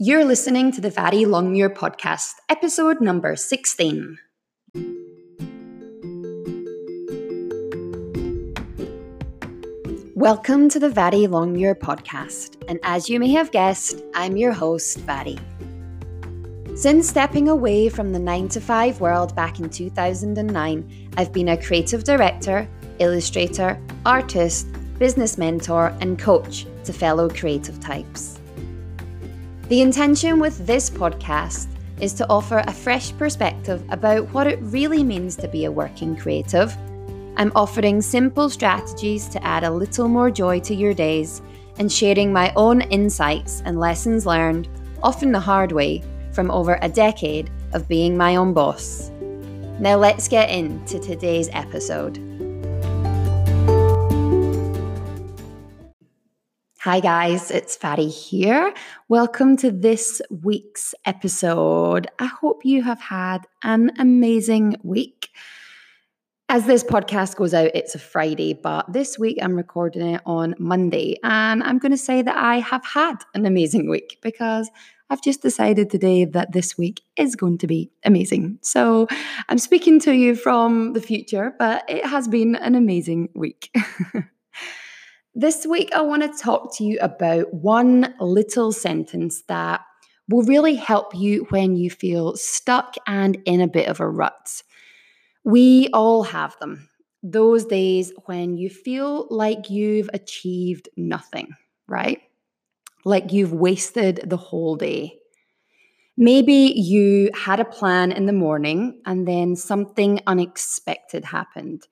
You're listening to the Vari Longmuir podcast, episode number 16. Welcome to the Vari Longmuir podcast, and as you may have guessed, I'm your host, Vari. Since stepping away from the 9 to 5 world back in 2009, I've been a creative director, illustrator, artist, business mentor, and coach to fellow creative types. The intention with this podcast is to offer a fresh perspective about what it really means to be a working creative. I'm offering simple strategies to add a little more joy to your days and sharing my own insights and lessons learned, often the hard way, from over a decade of being my own boss. Now let's get into today's episode. Hi, guys, it's Vari here. Welcome to this week's episode. I hope you have had an amazing week. As this podcast goes out, it's a Friday, but this week I'm recording it on Monday. And I'm going to say that I have had an amazing week because I've just decided today that this week is going to be amazing. So I'm speaking to you from the future, but it has been an amazing week. This week, I want to talk to you about one little sentence that will really help you when you feel stuck and in a bit of a rut. We all have them. Those days when you feel like you've achieved nothing, right? Like you've wasted the whole day. Maybe you had a plan in the morning and then something unexpected happened.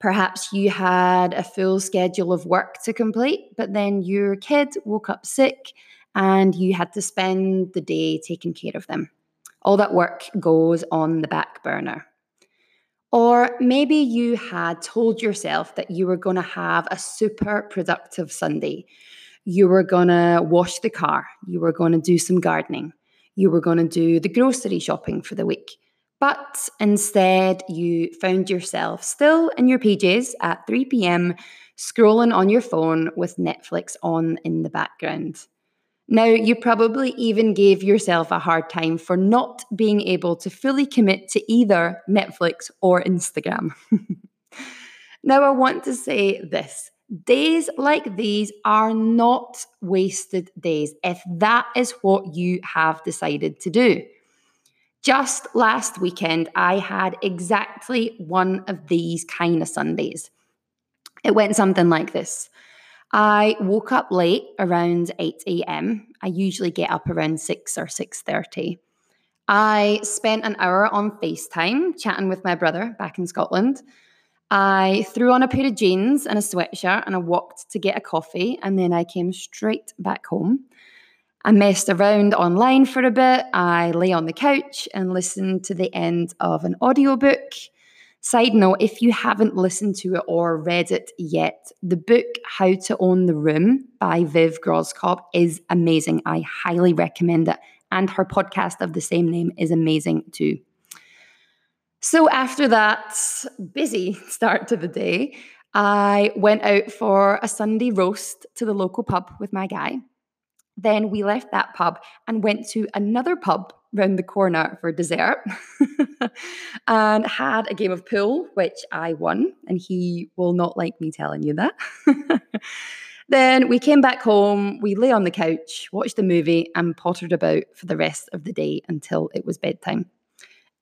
Perhaps you had a full schedule of work to complete, but then your kid woke up sick and you had to spend the day taking care of them. All that work goes on the back burner. Or maybe you had told yourself that you were going to have a super productive Sunday. You were going to wash the car. You were going to do some gardening. You were going to do the grocery shopping for the week. But instead, you found yourself still in your pages at 3 p.m., scrolling on your phone with Netflix on in the background. Now, you probably even gave yourself a hard time for not being able to fully commit to either Netflix or Instagram. now, I want to say this days like these are not wasted days if that is what you have decided to do. Just last weekend, I had exactly one of these kind of Sundays. It went something like this. I woke up late around 8 a.m. I usually get up around 6 or 6:30. I spent an hour on FaceTime chatting with my brother back in Scotland. I threw on a pair of jeans and a sweatshirt and I walked to get a coffee and then I came straight back home. I messed around online for a bit. I lay on the couch and listened to the end of an audiobook. Side note if you haven't listened to it or read it yet, the book How to Own the Room by Viv Groskop is amazing. I highly recommend it. And her podcast of the same name is amazing too. So, after that busy start to the day, I went out for a Sunday roast to the local pub with my guy. Then we left that pub and went to another pub round the corner for dessert and had a game of pool, which I won. And he will not like me telling you that. then we came back home, we lay on the couch, watched the movie, and pottered about for the rest of the day until it was bedtime.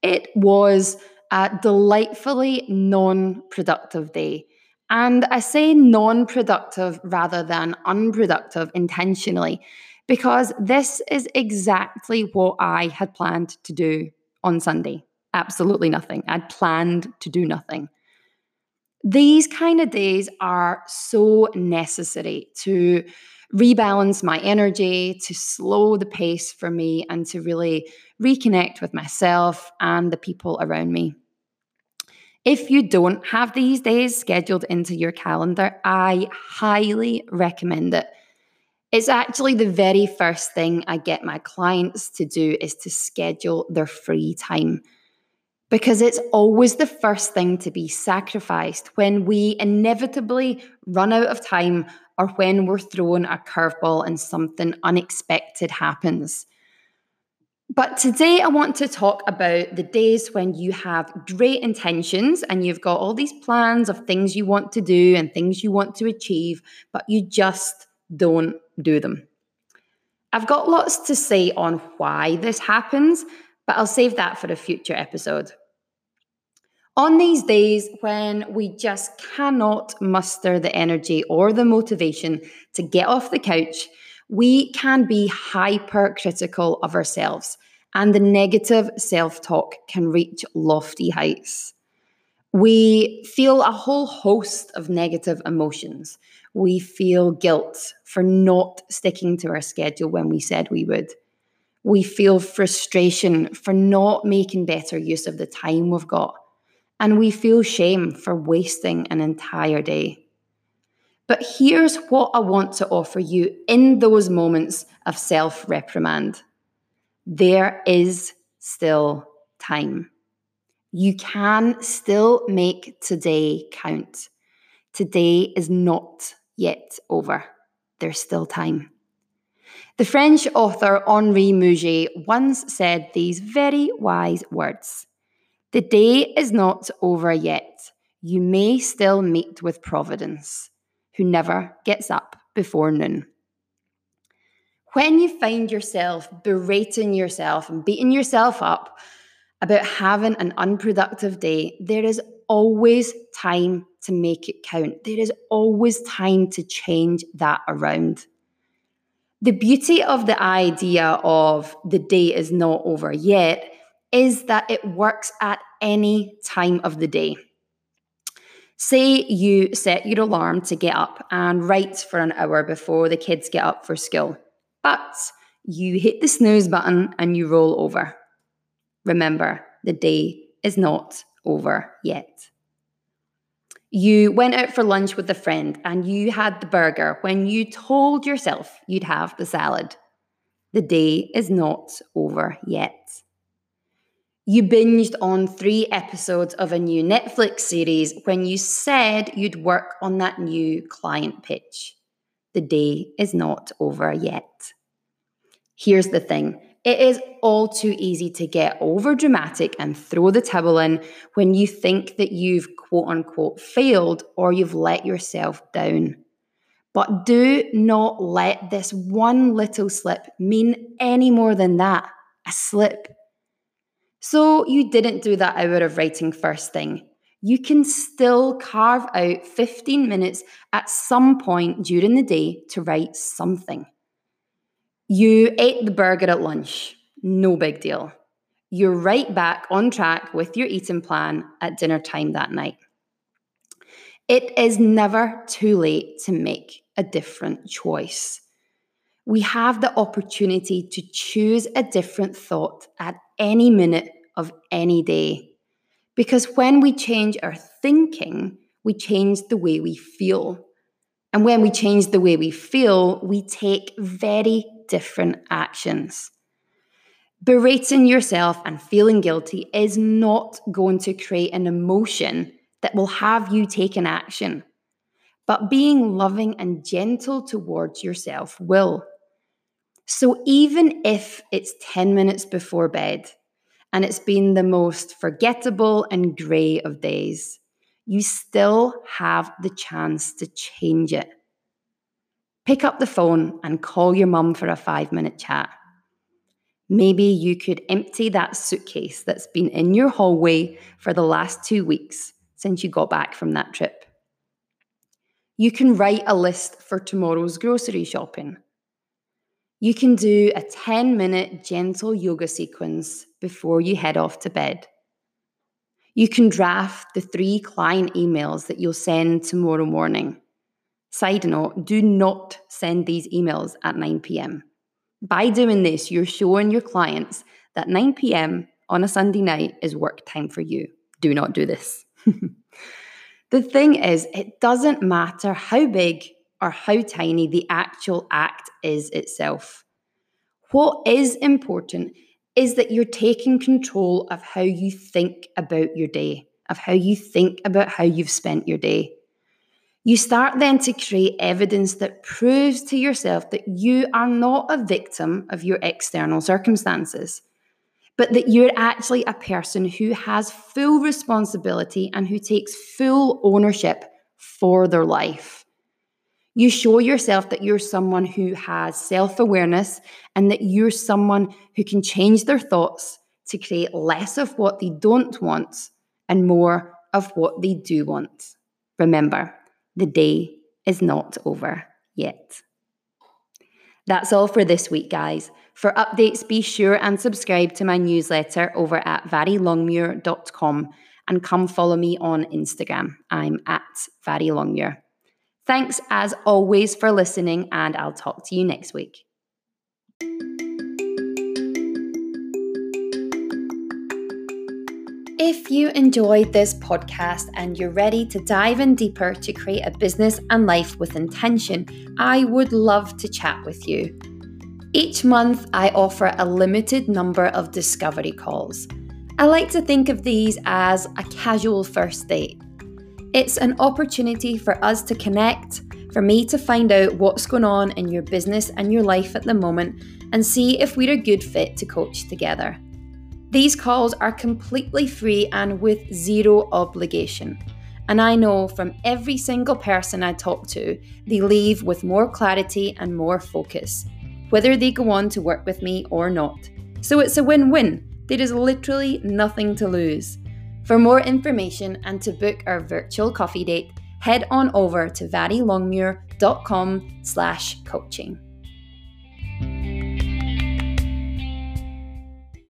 It was a delightfully non productive day. And I say non productive rather than unproductive intentionally because this is exactly what I had planned to do on Sunday. Absolutely nothing. I'd planned to do nothing. These kind of days are so necessary to rebalance my energy, to slow the pace for me, and to really reconnect with myself and the people around me. If you don't have these days scheduled into your calendar, I highly recommend it it's actually the very first thing I get my clients to do is to schedule their free time. Because it's always the first thing to be sacrificed when we inevitably run out of time or when we're thrown a curveball and something unexpected happens. But today I want to talk about the days when you have great intentions and you've got all these plans of things you want to do and things you want to achieve, but you just don't do them. I've got lots to say on why this happens, but I'll save that for a future episode. On these days when we just cannot muster the energy or the motivation to get off the couch, we can be hypercritical of ourselves, and the negative self talk can reach lofty heights. We feel a whole host of negative emotions. We feel guilt for not sticking to our schedule when we said we would. We feel frustration for not making better use of the time we've got. And we feel shame for wasting an entire day. But here's what I want to offer you in those moments of self reprimand there is still time. You can still make today count. Today is not yet over. There's still time. The French author Henri Mouget once said these very wise words The day is not over yet. You may still meet with Providence who never gets up before noon. When you find yourself berating yourself and beating yourself up about having an unproductive day, there is always time to make it count. There is always time to change that around. The beauty of the idea of the day is not over yet is that it works at any time of the day. Say you set your alarm to get up and write for an hour before the kids get up for school, but you hit the snooze button and you roll over. Remember, the day is not over yet. You went out for lunch with a friend and you had the burger when you told yourself you'd have the salad. The day is not over yet. You binged on three episodes of a new Netflix series when you said you'd work on that new client pitch. The day is not over yet. Here's the thing it is all too easy to get over dramatic and throw the towel in when you think that you've quote unquote failed or you've let yourself down. But do not let this one little slip mean any more than that a slip. So you didn't do that hour of writing first thing. You can still carve out 15 minutes at some point during the day to write something. You ate the burger at lunch, no big deal. You're right back on track with your eating plan at dinner time that night. It is never too late to make a different choice. We have the opportunity to choose a different thought at any minute of any day. Because when we change our thinking, we change the way we feel. And when we change the way we feel, we take very different actions. Berating yourself and feeling guilty is not going to create an emotion that will have you take an action. But being loving and gentle towards yourself will. So even if it's 10 minutes before bed and it's been the most forgettable and grey of days, you still have the chance to change it. Pick up the phone and call your mum for a five minute chat. Maybe you could empty that suitcase that's been in your hallway for the last two weeks since you got back from that trip. You can write a list for tomorrow's grocery shopping. You can do a 10 minute gentle yoga sequence before you head off to bed. You can draft the three client emails that you'll send tomorrow morning. Side note, do not send these emails at 9 pm. By doing this, you're showing your clients that 9 pm on a Sunday night is work time for you. Do not do this. the thing is, it doesn't matter how big or how tiny the actual act is itself. What is important is that you're taking control of how you think about your day, of how you think about how you've spent your day. You start then to create evidence that proves to yourself that you are not a victim of your external circumstances. but that you're actually a person who has full responsibility and who takes full ownership for their life. You show yourself that you're someone who has self awareness and that you're someone who can change their thoughts to create less of what they don't want and more of what they do want. Remember, the day is not over yet. That's all for this week, guys. For updates, be sure and subscribe to my newsletter over at varilongmuir.com and come follow me on Instagram. I'm at varilongmuir. Thanks as always for listening, and I'll talk to you next week. If you enjoyed this podcast and you're ready to dive in deeper to create a business and life with intention, I would love to chat with you. Each month, I offer a limited number of discovery calls. I like to think of these as a casual first date. It's an opportunity for us to connect, for me to find out what's going on in your business and your life at the moment, and see if we're a good fit to coach together. These calls are completely free and with zero obligation. And I know from every single person I talk to, they leave with more clarity and more focus, whether they go on to work with me or not. So it's a win win. There is literally nothing to lose. For more information and to book our virtual coffee date, head on over to varilongmuir.com slash coaching.